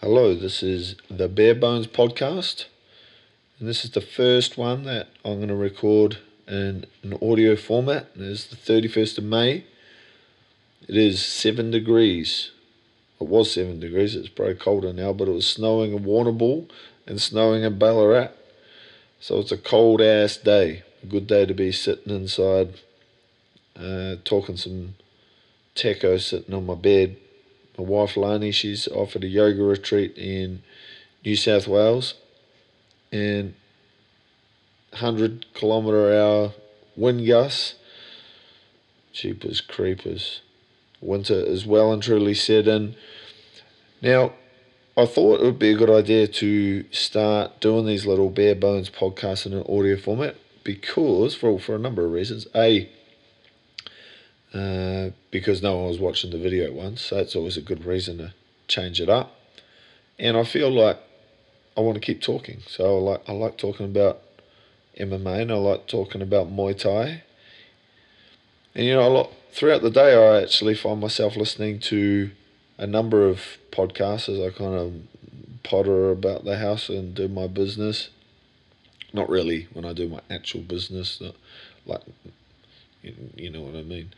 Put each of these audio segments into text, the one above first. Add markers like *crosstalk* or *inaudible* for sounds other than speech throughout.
Hello, this is the Bare Bones podcast, and this is the first one that I'm going to record in an audio format. It is the 31st of May. It is 7 degrees. It was 7 degrees, it's probably colder now, but it was snowing in Warrnambool and snowing in Ballarat. So it's a cold ass day. A good day to be sitting inside, uh, talking some techo sitting on my bed my wife Lani, she's offered a yoga retreat in New South Wales, and 100 kilometre hour wind gusts. Cheapers creepers. Winter is well and truly set in. Now, I thought it would be a good idea to start doing these little bare bones podcasts in an audio format because, for, for a number of reasons. A, uh, because no one was watching the video at once. So it's always a good reason to change it up. And I feel like I want to keep talking. So I like I like talking about MMA and I like talking about Muay Thai. And you know, a lot throughout the day, I actually find myself listening to a number of podcasts as I kind of potter about the house and do my business. Not really when I do my actual business, like you know what I mean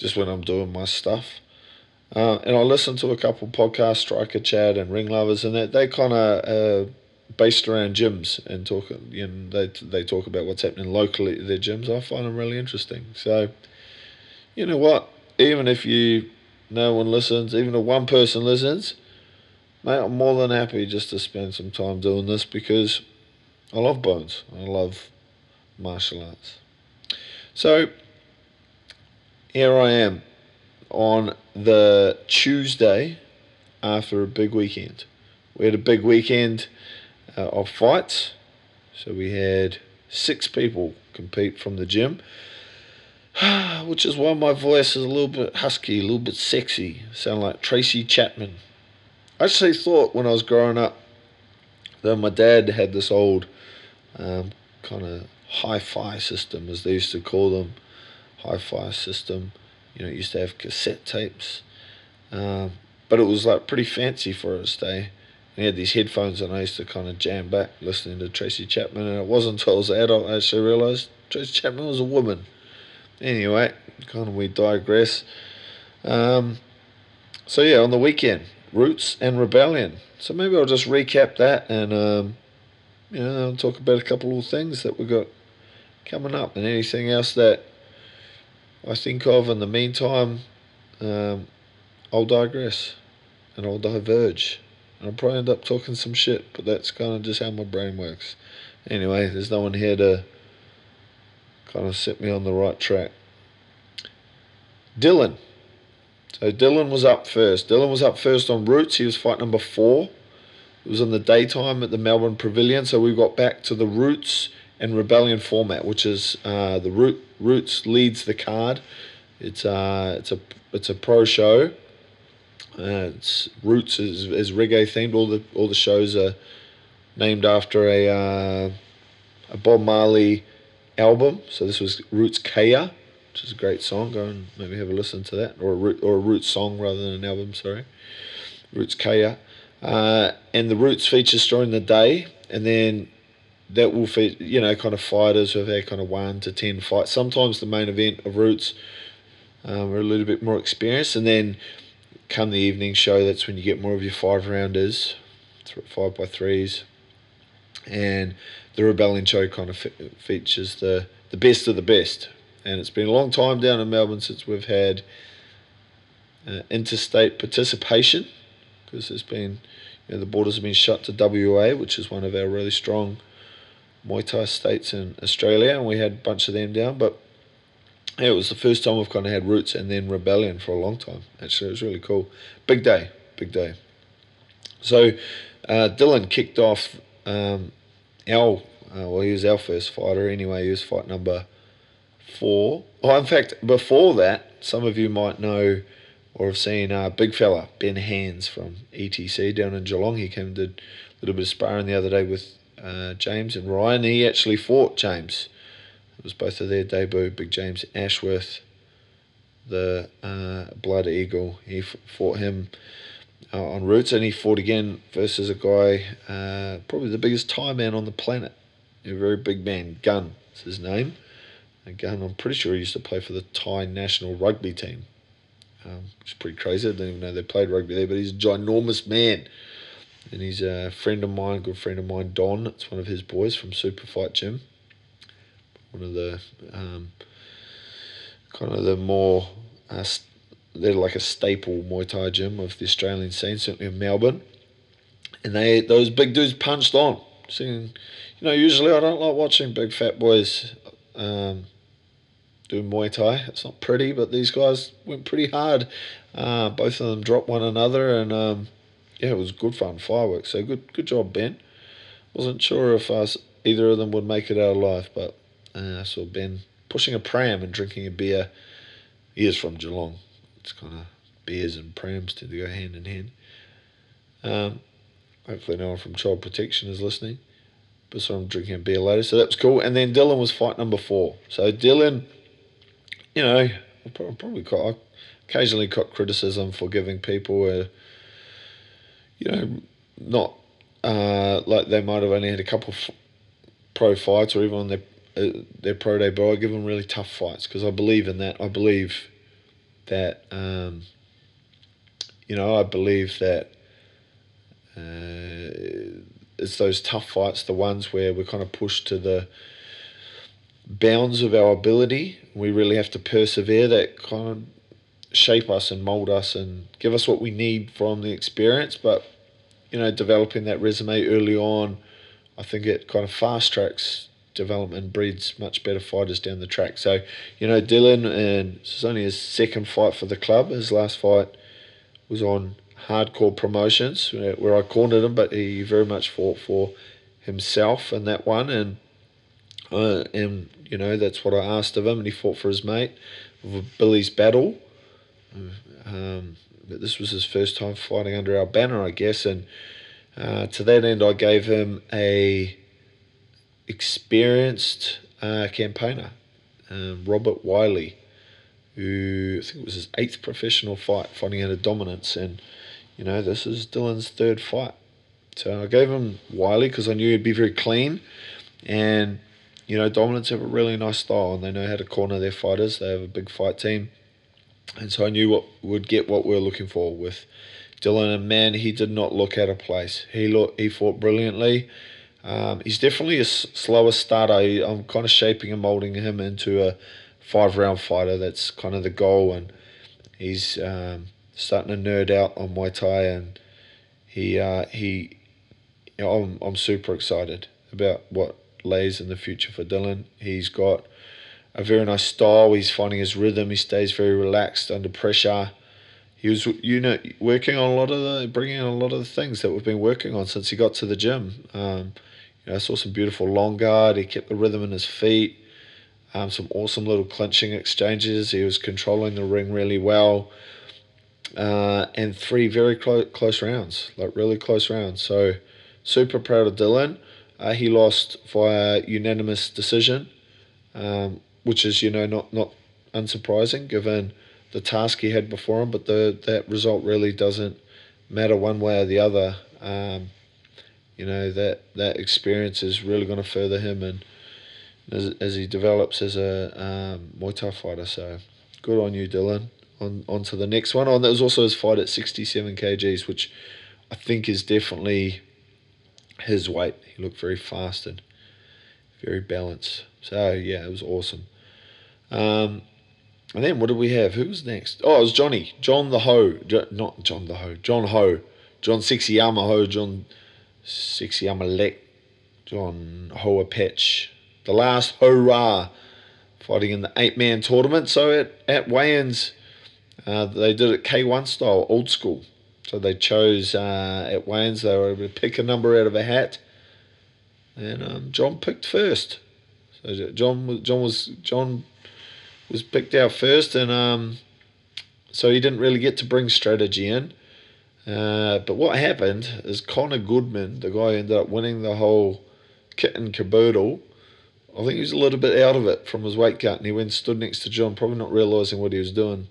just when I'm doing my stuff. Uh, and I listen to a couple podcasts, Striker Chat and Ring Lovers, and that they, kind of uh, based around gyms and talk. You know, they they talk about what's happening locally at their gyms. I find them really interesting. So, you know what? Even if you no one listens, even if one person listens, mate, I'm more than happy just to spend some time doing this because I love bones. I love martial arts. So here I am on the Tuesday after a big weekend. We had a big weekend uh, of fights. So we had six people compete from the gym, *sighs* which is why my voice is a little bit husky, a little bit sexy. Sound like Tracy Chapman. I actually thought when I was growing up that my dad had this old um, kind of hi-fi system, as they used to call them hi-fi system. You know, used to have cassette tapes, um, but it was like pretty fancy for its day. And had these headphones, and I used to kind of jam back listening to Tracy Chapman. And it wasn't until I was an adult I actually realised Tracy Chapman was a woman. Anyway, kind of we digress. Um, so yeah, on the weekend, Roots and Rebellion. So maybe I'll just recap that and um, you know I'll talk about a couple of things that we got coming up and anything else that I think of. In the meantime, um, I'll digress and I'll diverge. And I'll probably end up talking some shit, but that's kind of just how my brain works. Anyway, there's no one here to kind of set me on the right track. Dylan. So Dylan was up first. Dylan was up first on Roots. He was fight number four. It was in the daytime at the Melbourne Pavilion. So we got back to the Roots and Rebellion format, which is uh, the root, Roots leads the card. It's uh, it's a it's a pro show. Uh, it's Roots is, is reggae themed. All the all the shows are named after a uh, a Bob Marley album. So this was Roots Kaya, which is a great song. Go and maybe have a listen to that, or a root or a Roots song rather than an album. Sorry, Roots Kaya. Uh, and the Roots features during the day, and then that will feed, you know, kind of fighters who have had kind of one to ten fights. Sometimes the main event of Roots um, are a little bit more experienced, and then come the evening show, that's when you get more of your five rounders, five by threes, and the Rebellion show kind of fe- features the the best of the best. And it's been a long time down in Melbourne since we've had uh, interstate participation because there's been you know, the borders have been shut to WA, which is one of our really strong Muay Thai states in Australia, and we had a bunch of them down. But yeah, it was the first time we've kind of had Roots and then Rebellion for a long time. Actually, it was really cool. Big day, big day. So uh, Dylan kicked off um, our, uh, well, he was our first fighter anyway. He was fight number four. Oh, in fact, before that, some of you might know or have seen uh, big fella Ben Hands from ETC down in Geelong. He came and did a little bit of sparring the other day with uh, James and Ryan. He actually fought James. It was both of their debut. Big James Ashworth, the uh, Blood Eagle. He fought him uh, on Roots, and he fought again versus a guy, uh, probably the biggest Thai man on the planet, a very big man, Gun is his name. And Gun, I'm pretty sure he used to play for the Thai national rugby team, um, is pretty crazy. I didn't even know they played rugby there, but he's a ginormous man. And he's a friend of mine, good friend of mine, Don. It's one of his boys from Super Fight Gym. One of the um, kind of the more uh, they're like a staple Muay Thai gym of the Australian scene, certainly in Melbourne. And they those big dudes punched on. You know, usually I don't like watching big fat boys um, do Muay Thai. It's not pretty, but these guys went pretty hard. Uh, both of them dropped one another, and um, yeah, it was good fun, fireworks. So good, good job, Ben. Wasn't sure if us either of them would make it out alive, but uh, I saw Ben pushing a pram and drinking a beer. He is from Geelong, it's kind of beers and prams tend to go hand in hand. Um, hopefully, no one from Child Protection is listening. But so I'm drinking a beer later, so that was cool. And then Dylan was fight number four. So Dylan, you know, I probably got occasionally got criticism for giving people a, you know, not uh, like they might have only had a couple of pro fights or even on their uh, their pro debut. I give them really tough fights because I believe in that. I believe that um, you know I believe that uh, it's those tough fights, the ones where we're kind of pushed to the bounds of our ability. We really have to persevere. That kind of shape us and mold us and give us what we need from the experience. But you know, developing that resume early on, I think it kind of fast tracks development breeds much better fighters down the track. So, you know, Dylan, and this is only his second fight for the club. His last fight was on hardcore promotions where I cornered him, but he very much fought for himself in that one. And, uh, and you know, that's what I asked of him, and he fought for his mate. Billy's battle. Um, but this was his first time fighting under our banner, I guess. And uh, to that end, I gave him a experienced uh, campaigner, um, Robert Wiley, who I think it was his eighth professional fight, fighting under dominance, and you know this is Dylan's third fight. So I gave him Wiley because I knew he'd be very clean, and you know dominance have a really nice style and they know how to corner their fighters. They have a big fight team, and so I knew what would get what we are looking for with Dylan. And man, he did not look out of place. He look he fought brilliantly. Um, he's definitely a slower starter. I'm kind of shaping and molding him into a five round fighter. That's kind of the goal, and he's um, starting to nerd out on Muay Thai, and he uh, he, you know, I'm I'm super excited about what lays in the future for Dylan. He's got a very nice style. He's finding his rhythm. He stays very relaxed under pressure. He was, you know, working on a lot of the, bringing in a lot of the things that we've been working on since he got to the gym. Um, you know, I saw some beautiful long guard. He kept the rhythm in his feet. Um, some awesome little clinching exchanges. He was controlling the ring really well. Uh, and three very close close rounds, like really close rounds. So super proud of Dylan. Uh, he lost via unanimous decision, um, which is you know not not unsurprising given the task he had before him. But the that result really doesn't matter one way or the other. Um, you know that that experience is really going to further him and as, as he develops as a um, Muay Thai fighter. So good on you, Dylan. On on to the next one. On that was also his fight at sixty seven kgs, which I think is definitely his weight. He looked very fast and very balanced. So yeah, it was awesome. Um, and then what did we have? Who was next? Oh, it was Johnny. John the Ho. Jo- not John the Ho. John Ho. John Sixiyama Ho. John Six Yamalek, John Hoapetch, the last hurrah, fighting in the eight man tournament. So at, at weigh-ins, uh, they did it K1 style, old school. So they chose uh, at weigh-ins, they were able to pick a number out of a hat. And um, John picked first. So John, John was John was picked out first, and um, so he didn't really get to bring strategy in. Uh, but what happened is Connor Goodman, the guy who ended up winning the whole kit and caboodle, I think he was a little bit out of it from his weight cut and he went stood next to John, probably not realising what he was doing.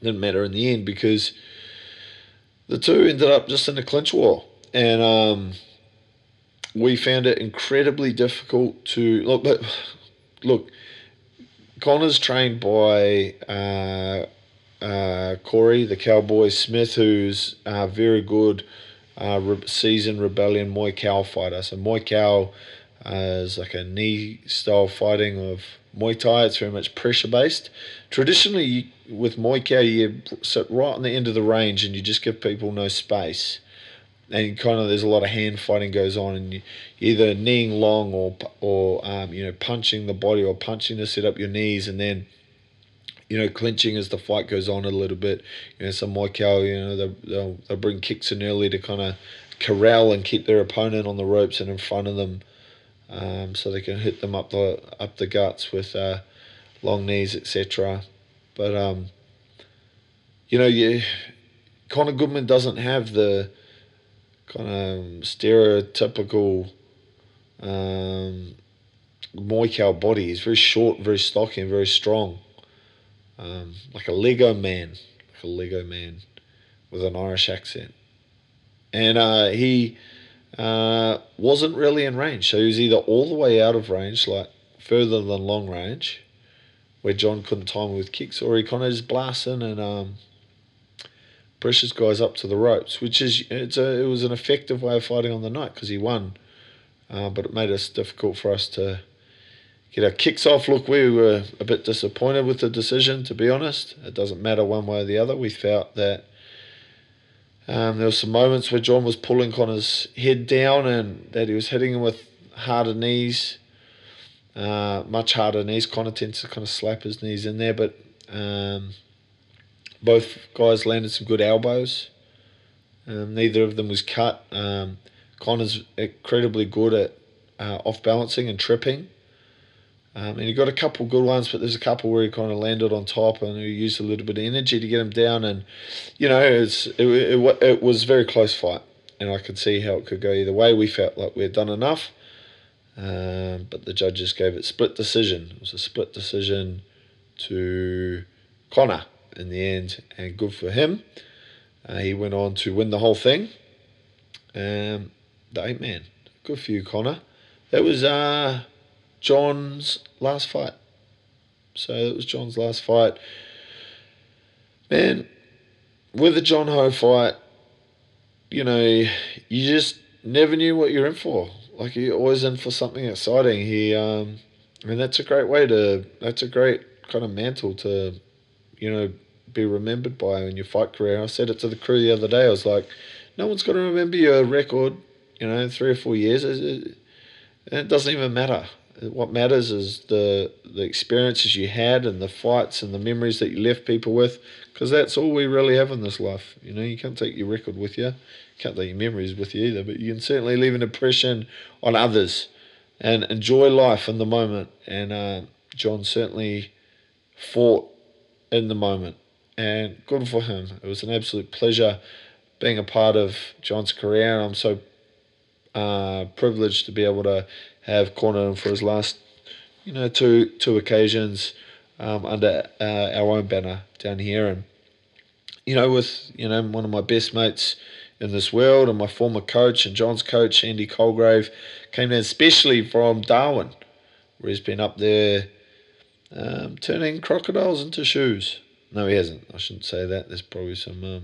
Didn't matter in the end because the two ended up just in a clinch war, and um, we found it incredibly difficult to look. But look, Connor's trained by uh, uh, Corey, the Cowboy Smith, who's uh, very good uh, re- rebellion Muay Khao fighter. So Muay Khao uh, is like a knee style fighting of Muay Thai. It's very much pressure based. Traditionally, with Muay Khao, you sit right on the end of the range and you just give people no space. And kind of there's a lot of hand fighting goes on, and you either kneeing long or or um, you know punching the body or punching to set up your knees, and then you know, clinching as the fight goes on a little bit. You know, some Khao, you know, they'll, they'll, they'll bring kicks in early to kind of corral and keep their opponent on the ropes and in front of them um, so they can hit them up the up the guts with uh, long knees, etc. But um, you know, you Connor Goodman doesn't have the kind of stereotypical um, Muay Khao body. He's very short, very stocky, and very strong, um, like a Lego man, like a Lego man with an Irish accent. And uh, he uh, wasn't really in range. So he was either all the way out of range, like further than long range, where John couldn't time with kicks, or he kind of just blasting and um, pushes guys up to the ropes, which is it's a, it was an effective way of fighting on the night because he won, uh, but it made us difficult for us to get our kicks off. Look, we were a bit disappointed with the decision, to be honest. It doesn't matter one way or the other. We felt that um, there were some moments where John was pulling Connor's head down and that he was hitting him with harder knees, uh, much harder knees. Connor tends to kind of slap his knees in there, but um, both guys landed some good elbows. Um, neither of them was cut. Um, Connor's incredibly good at uh, off balancing and tripping. Um, and he got a couple good ones, but there's a couple where he kind of landed on top and he used a little bit of energy to get him down. And, you know, it's, it, it, it was a very close fight. And I could see how it could go either way. We felt like we had done enough. Um, but the judges gave it split decision. It was a split decision to Connor in the end, and good for him. Uh, he went on to win the whole thing. Um, the eight man. Good for you, Connor. That was uh, John's last fight. So it was John's last fight. Man, with the John Ho fight, you know, you just never knew what you're in for. Like you're always in for something exciting. He, um, I mean, that's a great way to. That's a great kind of mantle to, you know, be remembered by in your fight career. I said it to the crew the other day. I was like, no one's going to remember your record. You know, three or four years. It, it doesn't even matter what matters is the the experiences you had and the fights and the memories that you left people with because that's all we really have in this life you know you can't take your record with you can't take your memories with you either but you can certainly leave an impression on others and enjoy life in the moment and uh, john certainly fought in the moment. And good for him. It was an absolute pleasure being a part of john's career and i'm so uh, privileged to be able to have cornered him for his last, you know, two two occasions um, under uh, our own banner down here, and you know, with you know one of my best mates in this world, and my former coach and John's coach Andy Colgrave came down especially from Darwin, where he's been up there um, turning crocodiles into shoes. No, he hasn't. I shouldn't say that. There's probably some um,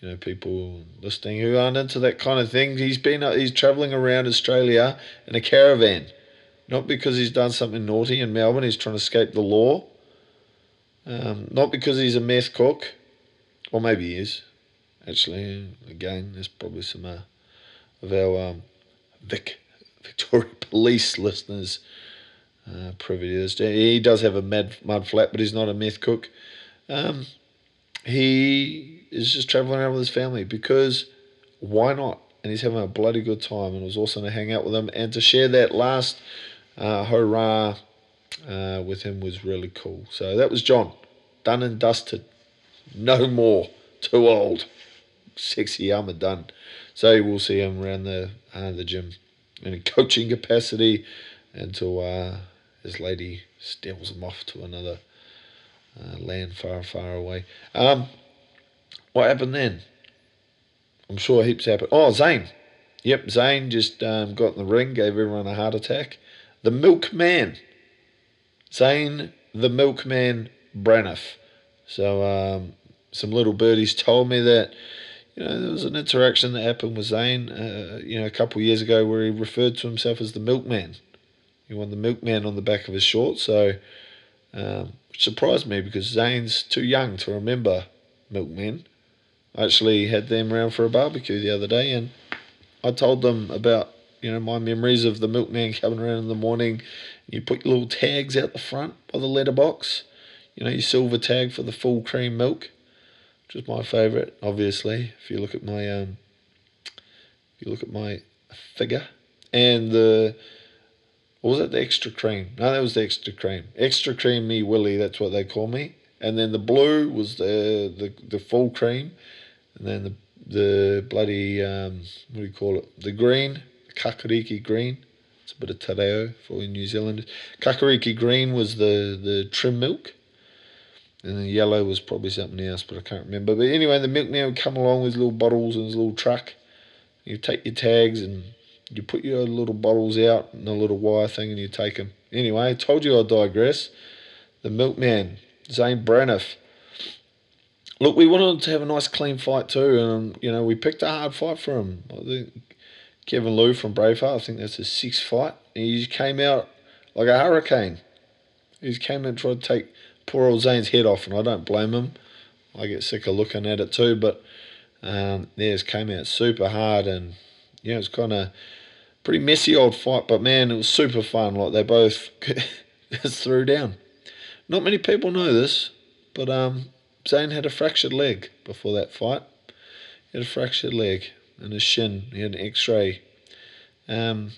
you know, people listening who aren't into that kind of thing. He's been uh, he's travelling around Australia in a caravan, not because he's done something naughty in Melbourne. He's trying to escape the law. Um, not because he's a meth cook, or maybe he is. Actually, again, there's probably some uh, of our um, Vic Victoria *laughs* Police listeners uh, privy to this. He does have a mud mud flat, but he's not a meth cook. Um, he is just traveling around with his family because why not? And he's having a bloody good time, and it was awesome to hang out with him and to share that last uh, hurrah uh, with him was really cool. So that was John, done and dusted, no more, too old, sexy armor done. So we'll see him around the uh, the gym in a *laughs* coaching capacity until uh, his lady steals him off to another uh, land far, far away. Um, what happened then? I'm sure heaps happened. Oh, Zane. Yep, Zane just um, got in the ring, gave everyone a heart attack. The Milkman. Zane the Milkman Braniff. So um, some little birdies told me that you know there was an interaction that happened with Zane uh, you know a couple of years ago where he referred to himself as the Milkman. He won the Milkman on the back of his shorts, so um, which surprised me because Zane's too young to remember Milkmen. I actually had them around for a barbecue the other day, and I told them about you know my memories of the milkman coming around in the morning. You put your little tags out the front by the letterbox, you know your silver tag for the full cream milk, which is my favourite. Obviously, if you look at my um, if you look at my figure, and the what was it the extra cream? No, that was the extra cream. Extra cream me Willie, that's what they call me. And then the blue was the the, the full cream, and then the the bloody um, what do you call it? The green kakariki green. It's a bit of te reo for New Zealanders. Kakariki green was the, the trim milk. And the yellow was probably something else, but I can't remember. But anyway, the milkman would come along with little bottles and his little truck. You take your tags and you put your little bottles out in a little wire thing and you take them. Anyway, I told you I'd digress. The milkman, Zane Braniff. Look, we wanted to have a nice clean fight too, and you know we picked a hard fight for him. I think Kevin Liu from Braveheart. I think that's his sixth fight. and He just came out like a hurricane. He just came and tried to take poor old Zane's head off, and I don't blame him. I get sick of looking at it too, but um, yeah, came out super hard, and yeah, it was kind of pretty messy old fight, but man, it was super fun. Like they both *laughs* just threw down. Not many people know this, but um, Zane had a fractured leg before that fight. He had a fractured leg and his shin. He had an X-ray. Um,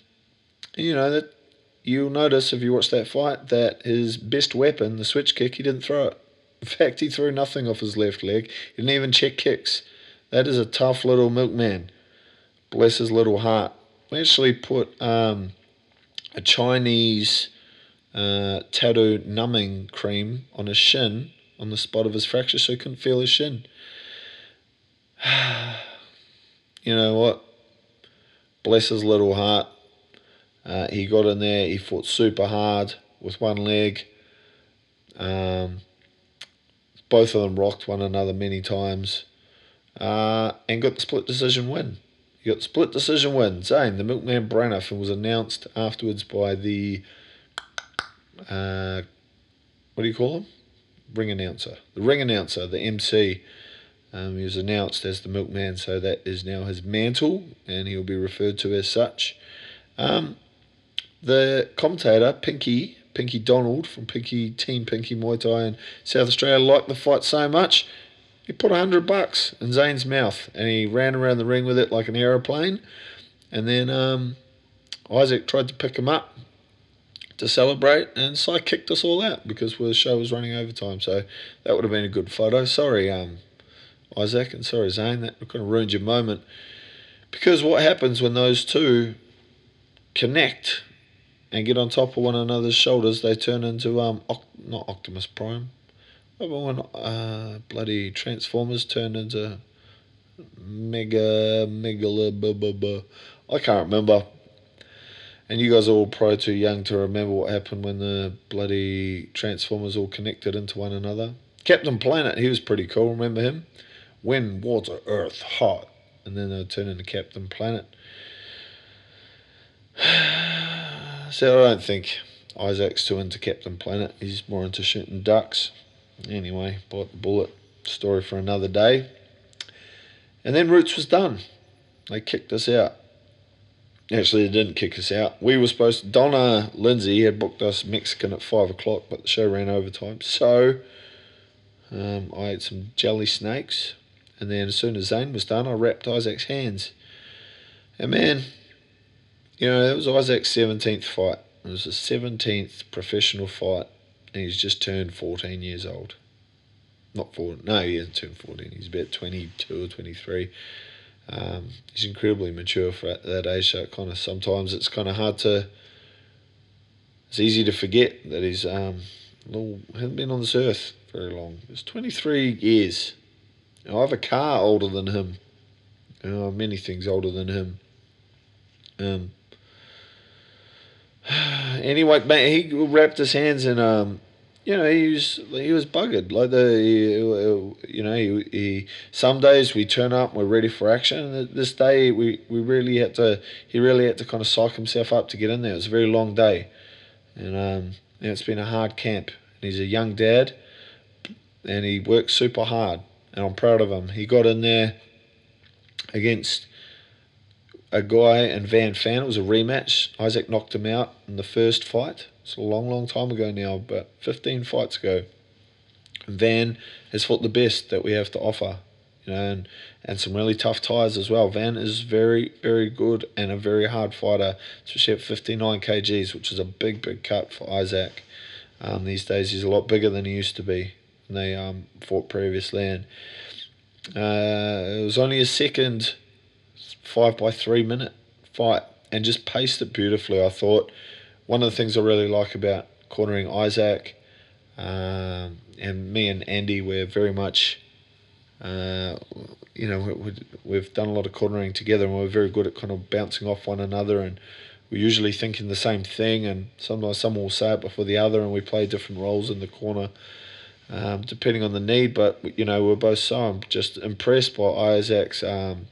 you know that you'll notice if you watch that fight that his best weapon, the switch kick, he didn't throw it. In fact, he threw nothing off his left leg. He didn't even check kicks. That is a tough little milkman. Bless his little heart. We actually put um, a Chinese uh, tattoo numbing cream on his shin, on the spot of his fracture, so he couldn't feel his shin. *sighs* you know what? Bless his little heart. Uh, he got in there, he fought super hard with one leg. Um, both of them rocked one another many times uh, and got the split decision win. Got split decision win. Zane, the Milkman Braniff, and was announced afterwards by the, uh, what do you call him? Ring announcer. The ring announcer, the MC. Um, he was announced as the milkman, so that is now his mantle, and he'll be referred to as such. Um, the commentator, Pinky, Pinky Donald from Pinky Team Pinky Muay Thai in South Australia, liked the fight so much, he put a hundred bucks in Zane's mouth, and he ran around the ring with it like an aeroplane. And then um, Isaac tried to pick him up to celebrate, and Sai kicked us all out because the show was running overtime. So that would have been a good photo. Sorry, um, Isaac, and sorry, Zane, that kind of ruined your moment. Because what happens when those two connect and get on top of one another's shoulders, they turn into, um, not Optimus Prime. Remember when uh, bloody Transformers turned into Mega, Megala, I can't remember. And you guys are all probably too young to remember what happened when the bloody Transformers all connected into one another. Captain Planet, he was pretty cool, remember him? wind, water, earth, hot. And then they'll turn into Captain Planet. *sighs* so I don't think Isaac's too into Captain Planet. He's more into shooting ducks. Anyway, bought the bullet. Story for another day. And then Roots was done. They kicked us out. Actually, they didn't kick us out. We were supposed to, Donna Lindsay had booked us Mexican at 5 o'clock, but the show ran overtime. So um, I ate some jelly snakes. And then as soon as Zane was done, I wrapped Isaac's hands. And man, you know, that was Isaac's 17th fight. It was his 17th professional fight. And he's just turned 14 years old. Not 14, no, he hasn't turned 14. He's about 22 or 23. Um, he's incredibly mature for that age, so kind of sometimes it's kind of hard to. It's easy to forget that he's um, little, hasn't been on this earth very long. It's 23 years I have a car older than him. You know, many things older than him. Um, *sighs* anyway, man, he wrapped his hands in um, you know, he was he was buggered. Like the you know, he, he some days we turn up, we're ready for action. This day we, we really had to he really had to kind of psych himself up to get in there. It was a very long day, and um, and it's been a hard camp. And he's a young dad, and he works super hard, and I'm proud of him. He got in there against a guy in Van Fan. It was a rematch. Isaac knocked him out in the first fight. It's a long, long time ago now, but 15 fights ago. Van has fought the best that we have to offer, you know, and, and some really tough Thais as well. Van is very, very good and a very hard fighter, especially at 59 kgs, which is a big, big cut for Isaac. Um, these days, he's a lot bigger than he used to be when they um, fought previously. And uh, it was only a second five by three minute fight and just paced it beautifully. I thought one of the things I really like about cornering Isaac um, and me and Andy, we're very much, uh, you know, we, have done a lot of cornering together and we're very good at kind of bouncing off one another and we're usually thinking the same thing and sometimes someone will say it before the other and we play different roles in the corner. Um, depending on the need, but you know we're both so just impressed by Isaac's um,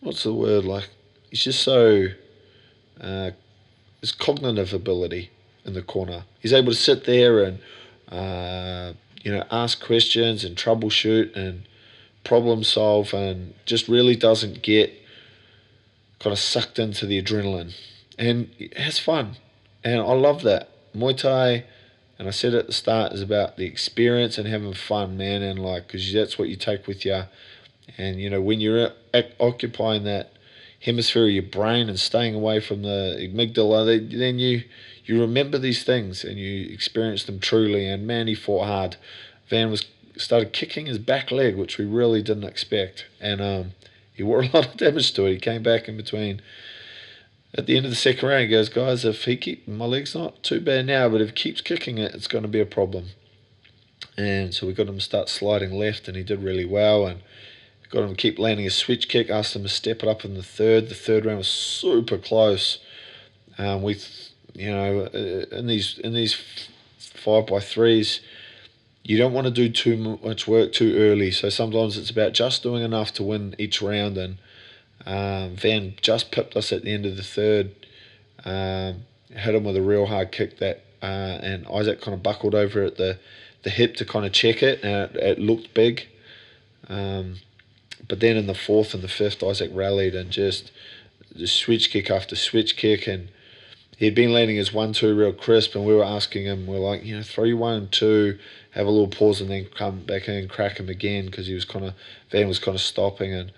what's the word like? He's just so uh, his cognitive ability in the corner. He's able to sit there and uh, you know ask questions and troubleshoot and problem solve and just really doesn't get kind of sucked into the adrenaline and has fun. And I love that. Muay Thai, and I said at the start, is about the experience and having fun, man. And like, because that's what you take with you and you know, when you're occupying that hemisphere of your brain and staying away from the amygdala, then you you remember these things and you experience them truly. And man, he fought hard. Van was started kicking his back leg, which we really didn't expect, and um, he wore a *laughs* lot of damage to it. He came back in between. At the end of the second round, he goes, guys, if he keep my leg's not too bad now, but if he keeps kicking it, it's going to be a problem. And so we got him to start sliding left, and he did really well. And Got him to keep landing a switch kick. Asked him to step it up in the third. The third round was super close. Um, with you know, uh, in these in these five by threes, you don't want to do too much work too early. So sometimes it's about just doing enough to win each round. And um, Van just pipped us at the end of the third. Um, hit him with a real hard kick that, uh, and Isaac kind of buckled over at the the hip to kind of check it, and it, it looked big. Um, but then in the fourth and the fifth, Isaac rallied and just the switch kick after switch kick, and he'd been landing his one two real crisp, and we were asking him, we're like, you know, three one two, have a little pause, and then come back in and crack him again because he was kind of Van was kind of stopping, and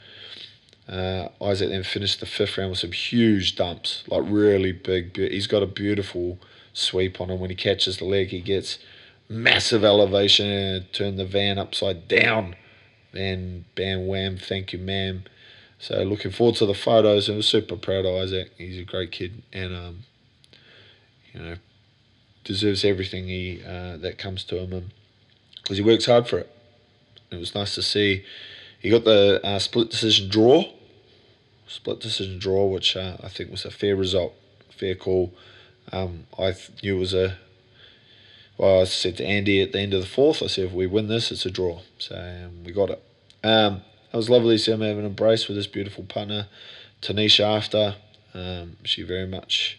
uh, Isaac then finished the fifth round with some huge dumps, like really big. He's got a beautiful sweep on him when he catches the leg. He gets massive elevation and turn the van upside down and bam wham, thank you, ma'am. So looking forward to the photos and I'm super proud of Isaac. He's a great kid and um, you know deserves everything he uh, that comes to him because he works hard for it. It was nice to see he got the uh, split decision draw, split decision draw, which uh, I think was a fair result, fair call. Um, I th- knew it was a well, I said to Andy at the end of the fourth, I said, if we win this, it's a draw. So um, we got it. Um, it was lovely to see him have an embrace with his beautiful partner, Tanisha, after. Um, she very much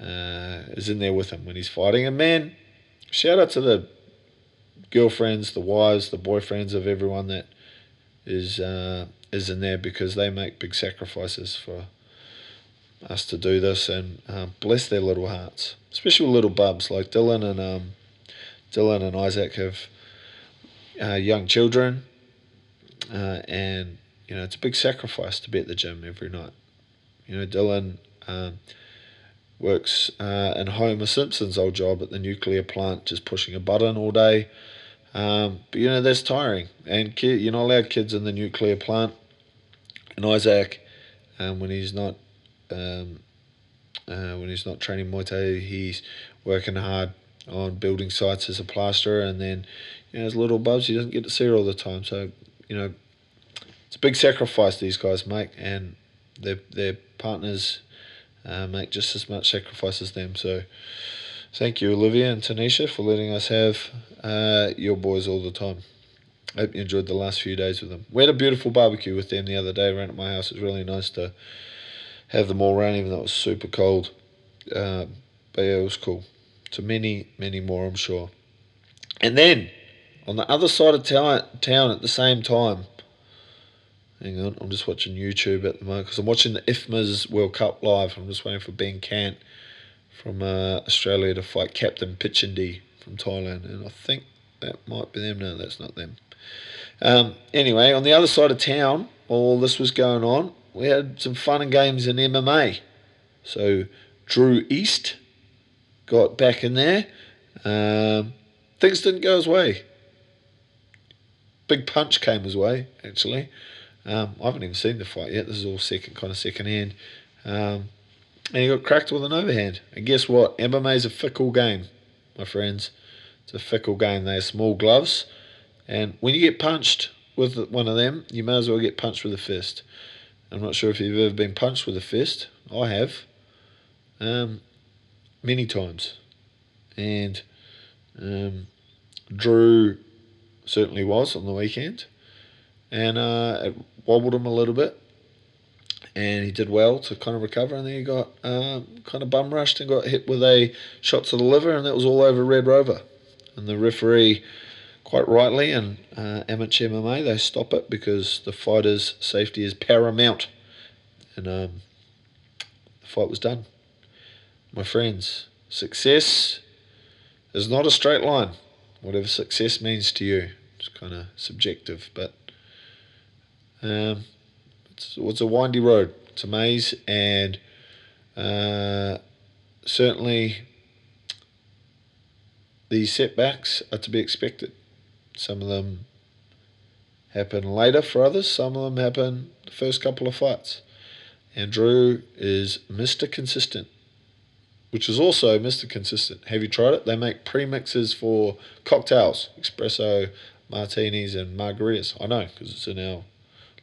uh, is in there with him when he's fighting. And man, shout out to the girlfriends, the wives, the boyfriends of everyone that is uh, is in there because they make big sacrifices for us to do this and um, bless their little hearts, especially little bubs like Dylan and um, Dylan and Isaac have uh, young children, uh, and you know it's a big sacrifice to be at the gym every night. You know, Dylan um, works uh, in Homer Simpson's old job at the nuclear plant, just pushing a button all day. Um, but you know that's tiring, and kid, you're not allowed kids in the nuclear plant. And Isaac, um, when he's not um, uh, when he's not training Muay Thai, he's working hard on building sites as a plasterer, and then You know, little bubs, he doesn't get to see her all the time. So, you know, it's a big sacrifice these guys make, and their their partners uh, make just as much sacrifice as them. So, thank you, Olivia and Tanisha, for letting us have uh, your boys all the time. I hope you enjoyed the last few days with them. We had a beautiful barbecue with them the other day around at my house. It was really nice to have them all around, even though it was super cold. Uh, but yeah, it was cool. So many, many more, I'm sure. And then on the other side of town, at the same time. Hang on, I'm just watching YouTube at the moment because I'm watching the IFMA's World Cup live. I'm just waiting for Ben Cant from uh, Australia to fight Captain Pitchindy from Thailand, and I think that might be them. No, that's not them. Um, anyway, on the other side of town, all this was going on. We had some fun and games in MMA. So Drew East got back in there. Um, things didn't go his way. Big punch came his way, actually. Um, I haven't even seen the fight yet. This is all second, kind of second hand. Um, and he got cracked with an overhand. And guess what? MMA is a fickle game, my friends. It's a fickle game. They have small gloves. And when you get punched with one of them, you may as well get punched with a fist. I'm not sure if you've ever been punched with a fist. I have. Um, many times. And um, Drew certainly was on the weekend. And uh, it wobbled him a little bit. And he did well to kind of recover. And then he got um, kind of bum rushed and got hit with a shot to the liver. And that was all over Red Rover. And the referee quite rightly, and uh, amateur MMA, they stop it because the fighter's safety is paramount. And um, the fight was done. My friends, success is not a straight line. Whatever success means to you, it's kind of subjective, but um, it's, it's a windy road. It's a maze, and uh, certainly these setbacks are to be expected. Some of them happen later for others, some of them happen the first couple of fights. And Drew is Mr. Consistent, which is also Mr. Consistent. Have you tried it? They make premixes for cocktails, espresso, martinis, and margaritas. I know because it's in our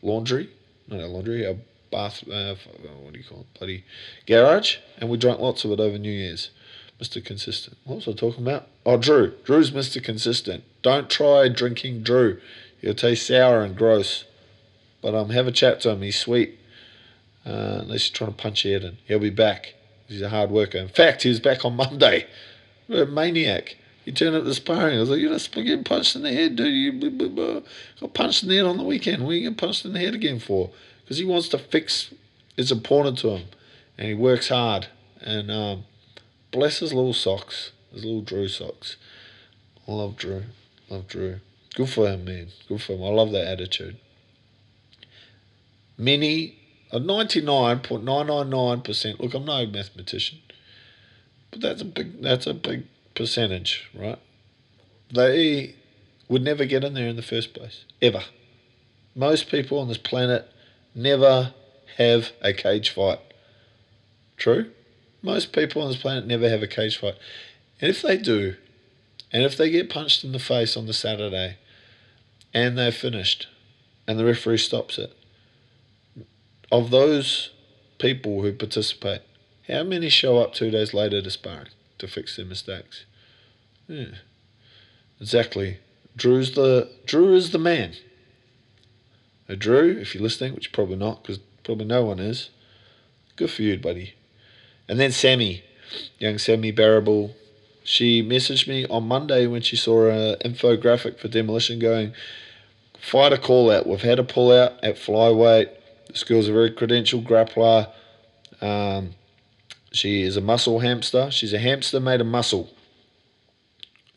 laundry, not our laundry, our bath, uh, what do you call it, bloody garage, and we drank lots of it over New Year's. Mr. Consistent. What was I talking about? Oh, Drew. Drew's Mr. Consistent. Don't try drinking Drew. He'll taste sour and gross. But um, have a chat to him. He's sweet. Uh, unless you're trying to punch your head in. He'll be back. He's a hard worker. In fact, he was back on Monday. a maniac. He turned up the sparring. I was like, you're not getting punched in the head, dude. You got punched in the head on the weekend. What are you getting punched in the head again for? Because he wants to fix. It's important to him. And he works hard. And um, bless his little socks. His little Drew socks. I love Drew. Love Drew. Good for him, man. Good for him. I love that attitude. Many, a 99.999%, look, I'm no mathematician, but that's a big, that's a big percentage, right? They would never get in there in the first place, ever. Most people on this planet never have a cage fight. True? Most people on this planet never have a cage fight. And if they do, and if they get punched in the face on the Saturday and they're finished and the referee stops it, of those people who participate, how many show up two days later to sparring to fix their mistakes? Yeah. Exactly. Drew's the Drew is the man. Now, Drew, if you're listening, which probably not, because probably no one is, good for you, buddy. And then Sammy, young Sammy Barrable, she messaged me on Monday when she saw an infographic for demolition going, fight a call out. We've had a pull out at flyweight. This girl's a very credentialed grappler. Um, she is a muscle hamster. She's a hamster made of muscle.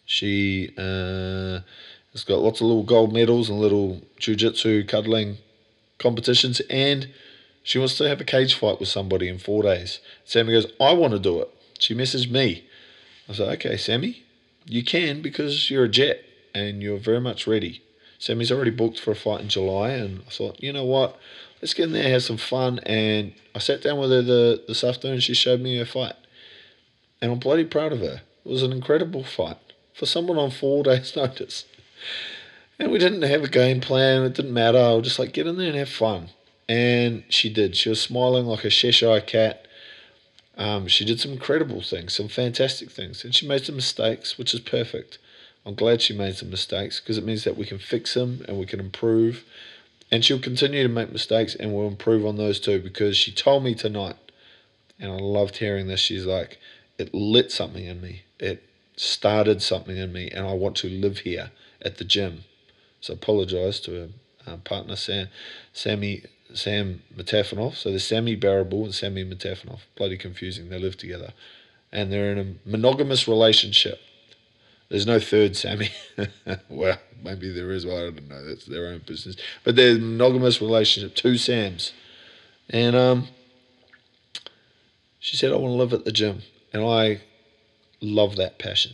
She uh, has got lots of little gold medals and little jiu-jitsu cuddling competitions and she wants to have a cage fight with somebody in four days. Sammy goes, I want to do it. She messaged me. I said, okay, Sammy, you can because you're a jet and you're very much ready. Sammy's already booked for a fight in July, and I thought, you know what, let's get in there, have some fun. And I sat down with her the, this afternoon, she showed me her fight. And I'm bloody proud of her. It was an incredible fight for someone on four *laughs* days' notice. and we didn't have a game plan. It didn't matter. I was just like, get in there and have fun. And she did. She was smiling like a Cheshire cat. Um, she did some incredible things, some fantastic things. And she made some mistakes, which is perfect. I'm glad she made some mistakes because it means that we can fix them and we can improve. And she'll continue to make mistakes and we'll improve on those too because she told me tonight, and I loved hearing this. She's like, it lit something in me. It started something in me, and I want to live here at the gym. So I apologise to her uh, partner, Sam, Sammy Sam Matafanov. So there's Sammy Barrable and Sammy Matafanov. Bloody confusing. They live together. And they're in a monogamous relationship. There's no third Sammy. *laughs* well, maybe there is. Well, I don't know. That's their own business. But they're monogamous relationship. Two Sams. And um, she said, I want to live at the gym. And I love that passion.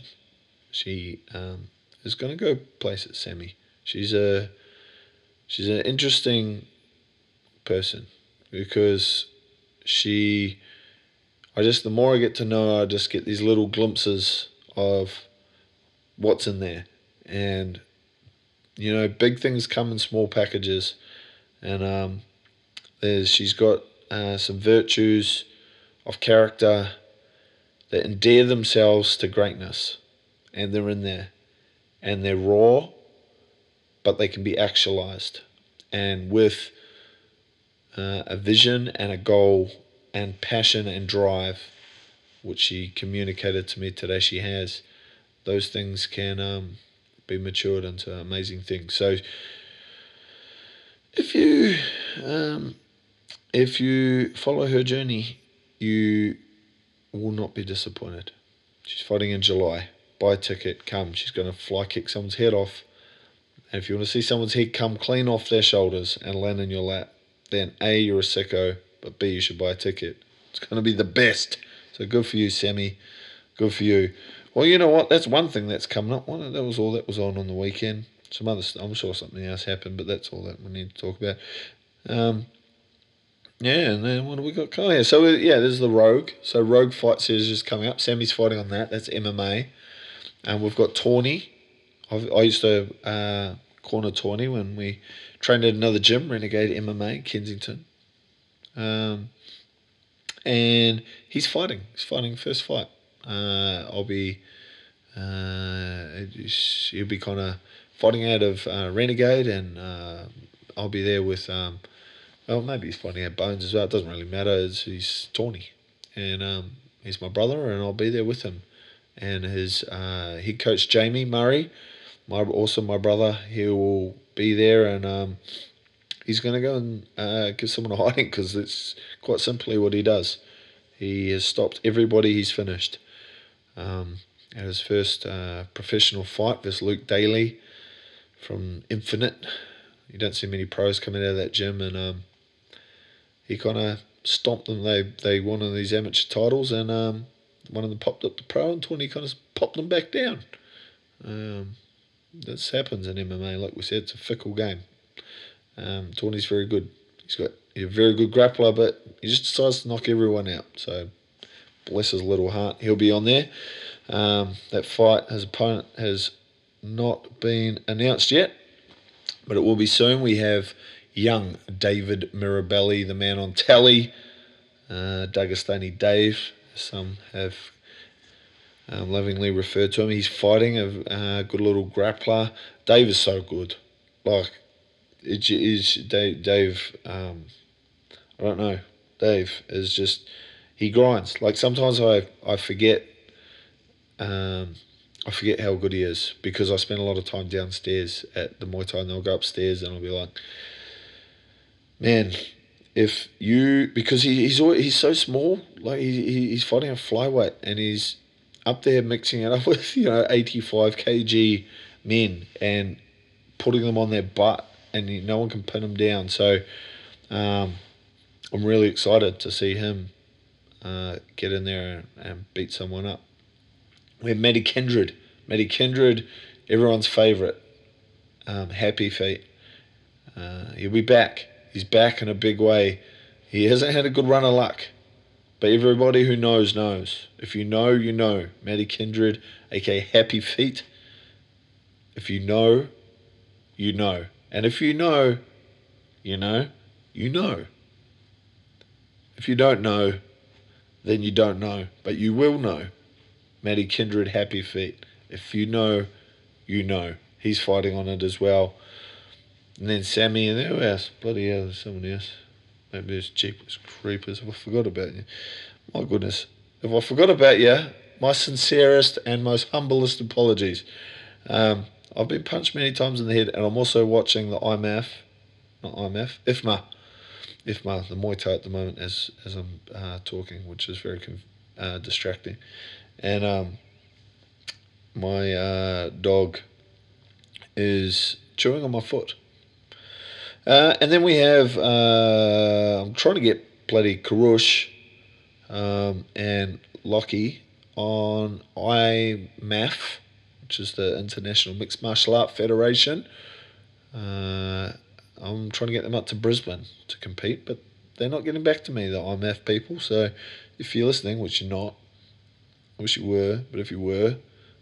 She um, is going to go places, Sammy. She's a she's an interesting person. Because she I just the more I get to know her, I just get these little glimpses of what's in there. And you know, big things come in small packages. And um, there's she's got uh, some virtues of character that endear themselves to greatness. And they're in there. And they're raw but they can be actualized. And with uh, a vision and a goal and passion and drive, which she communicated to me today she has, those things can um, be matured into amazing things. So if you um, if you follow her journey, you will not be disappointed. She's fighting in July. Buy a ticket, come. She's going to fly kick someone's head off. And if you want to see someone's head come clean off their shoulders and land in your lap, then A, you're a sicko, but B, you should buy a ticket. It's going to be the best. So good for you, Sammy. Good for you. Well, you know what? That's one thing that's coming up. One that was all that was on on the weekend. Some other, I'm sure something else happened, but that's all that we need to talk about. Um, yeah, and then what do we got coming here? So yeah, there's the Rogue. So Rogue Fight Series is coming up. Sammy's fighting on that. That's MMA, and we've got Tawny. I've, i used to uh, corner Tawny when we trained at another gym, Renegade MMA, Kensington. Um, and he's fighting. He's fighting first fight. Uh, I'll be. Uh, he'll be kind of fighting out of uh, Renegade, and uh, I'll be there with. Um, well, maybe he's fighting out Bones as well. It doesn't really matter. It's, he's Tawny, and um, he's my brother, and I'll be there with him. And his uh, head coach Jamie Murray, my also my brother, he will be there, and um, he's going to go and uh, give someone a hiding because it's quite simply what he does. He has stopped everybody he's finished. Um, at his first uh, professional fight versus Luke Daly from Infinite. You don't see many pros coming out of that gym, and um, he kind of stomped them. They they won one of these amateur titles, and um, one of them popped up to pro, and Tawny kind of popped them back down. Um, this happens in MMA. Like we said, it's a fickle game. Um, Tawny's very good. He's got he's a very good grappler, but he just decides to knock everyone out. So bless his little heart. He'll be on there. Um, that fight, his opponent has not been announced yet, but it will be soon. We have young David Mirabelli, the man on tally, uh, Dagestani Dave, some have um, lovingly referred to him. He's fighting a uh, good little grappler. Dave is so good. Like, it is Dave. Dave um, I don't know. Dave is just he grinds. Like sometimes I I forget. Um, I forget how good he is because I spend a lot of time downstairs at the Muay Thai, and I'll go upstairs and I'll be like, man, if you because he, he's always, he's so small, like he, he's fighting a flyweight and he's up there mixing it up *laughs* with you know 85 kg men and putting them on their butt and no one can pin them down. So um, I'm really excited to see him uh, get in there and, and, beat someone up. We have Matty Kindred. Matty Kindred everyone's favourite. Um, happy feet. Uh, he'll be back. He's back in a big way. He hasn't had a good run of luck but everybody who knows, knows. If you know, you know. Matty Kindred, aka Happy Feet. If you know, you know. And if you know, you know, you know. If you don't know, then you don't know, but you will know. Matty Kindred, happy feet. If you know, you know. He's fighting on it as well. And then Sammy and who else? Bloody hell, there's someone else. Maybe there's Jeepers Creepers. I forgot about you. My goodness. If I forgot about you, my sincerest and most humblest apologies. Um, I've been punched many times in the head, and I'm also watching the IMAF, not IMAF, IFMA, IFMA, the Muay Thai at the moment as as I'm uh, talking, which is very uh, distracting. And um, my uh, dog is chewing on my foot. Uh, and then we have, uh, I'm trying to get bloody Karush um, and Lockie on IMAF, which is the International Mixed Martial Art Federation. Uh, I'm trying to get them up to Brisbane to compete, but they're not getting back to me, the IMF people. So if you're listening, which you're not, I wish you were, but if you were,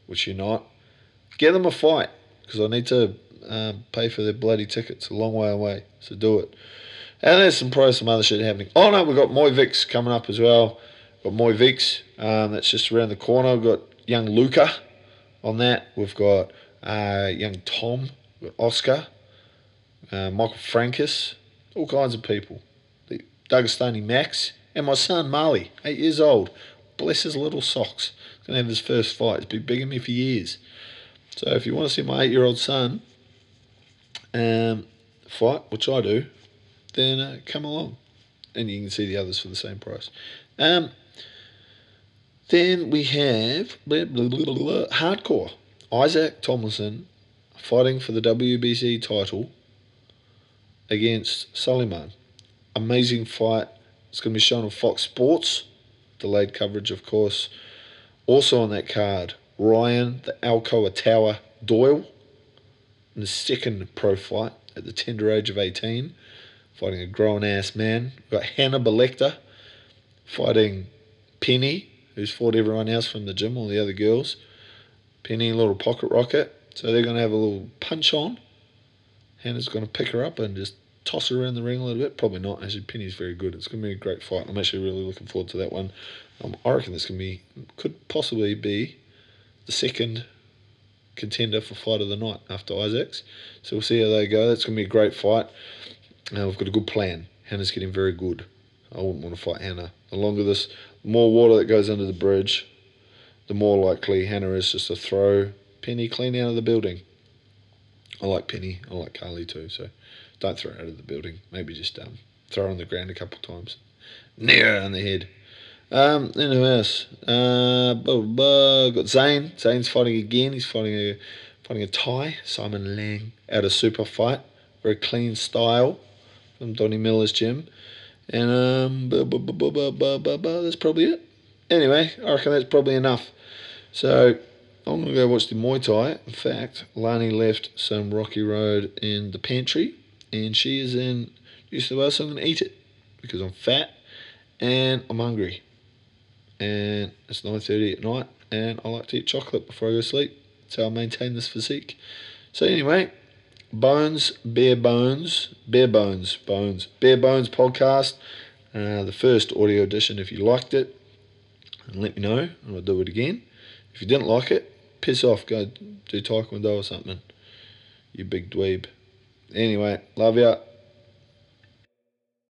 which you're not, get them a fight because I need to um, pay for their bloody tickets a long way away. So do it. And there's some probably some other shit happening. Oh no, we've got Moy Vix coming up as well. Got Moy Vix, um, that's just around the corner. We've got young Luca on that. We've got uh, young Tom, Oscar, uh, Michael Francis, all kinds of people. The Dagestani Max, and my son Marley, eight years old. Bless his little socks. He's going to have his first fight. He's been begging me for years. So if you want to see my eight year old son um, fight, which I do, then uh, come along. And you can see the others for the same price. Um, then we have blah, blah, blah, hardcore. Isaac Tomlinson fighting for the WBC title against Suleiman. Amazing fight. It's going to be shown on Fox Sports. Delayed coverage, of course. Also on that card, Ryan, the Alcoa Tower Doyle, in the second pro fight at the tender age of 18, fighting a grown ass man. We've got Hannah Belector fighting Penny, who's fought everyone else from the gym, all the other girls. Penny, little pocket rocket. So they're going to have a little punch on. Hannah's going to pick her up and just toss her around the ring a little bit. Probably not. Actually, Penny's very good. It's going to be a great fight. I'm actually really looking forward to that one. Um, I reckon this can be, could possibly be the second contender for fight of the night after Isaacs. So we'll see how they go. That's going to be a great fight. Uh, we've got a good plan. Hannah's getting very good. I wouldn't want to fight Hannah. The longer this, more water that goes under the bridge, the more likely Hannah is just to throw Penny clean out of the building. I like Penny. I like Carly too. So don't throw her out of the building. Maybe just um, throw her on the ground a couple of times. Near her on the head. Um, then who else? Uh, blah, blah, got Zane. Zane's fighting again. He's fighting a fighting a Thai, Simon Lang, out of super fight. Very clean style from Donnie Miller's gym. And um, blah, blah, blah, blah, blah, blah, blah, that's probably it. Anyway, I reckon that's probably enough. So I'm gonna go watch the Muay Thai. In fact, Lani left some Rocky Road in the pantry, and she is in New South Wales. So I'm gonna eat it because I'm fat and I'm hungry and it's 9.30 at night and I like to eat chocolate before I go to sleep. So I maintain this physique. So anyway, Bones, Bare Bones, Bare Bones, Bones, Bare Bones podcast. Uh, the first audio edition if you liked it. Let me know and I'll do it again. If you didn't like it, piss off, go do Taekwondo or something. You big dweeb. Anyway, love ya.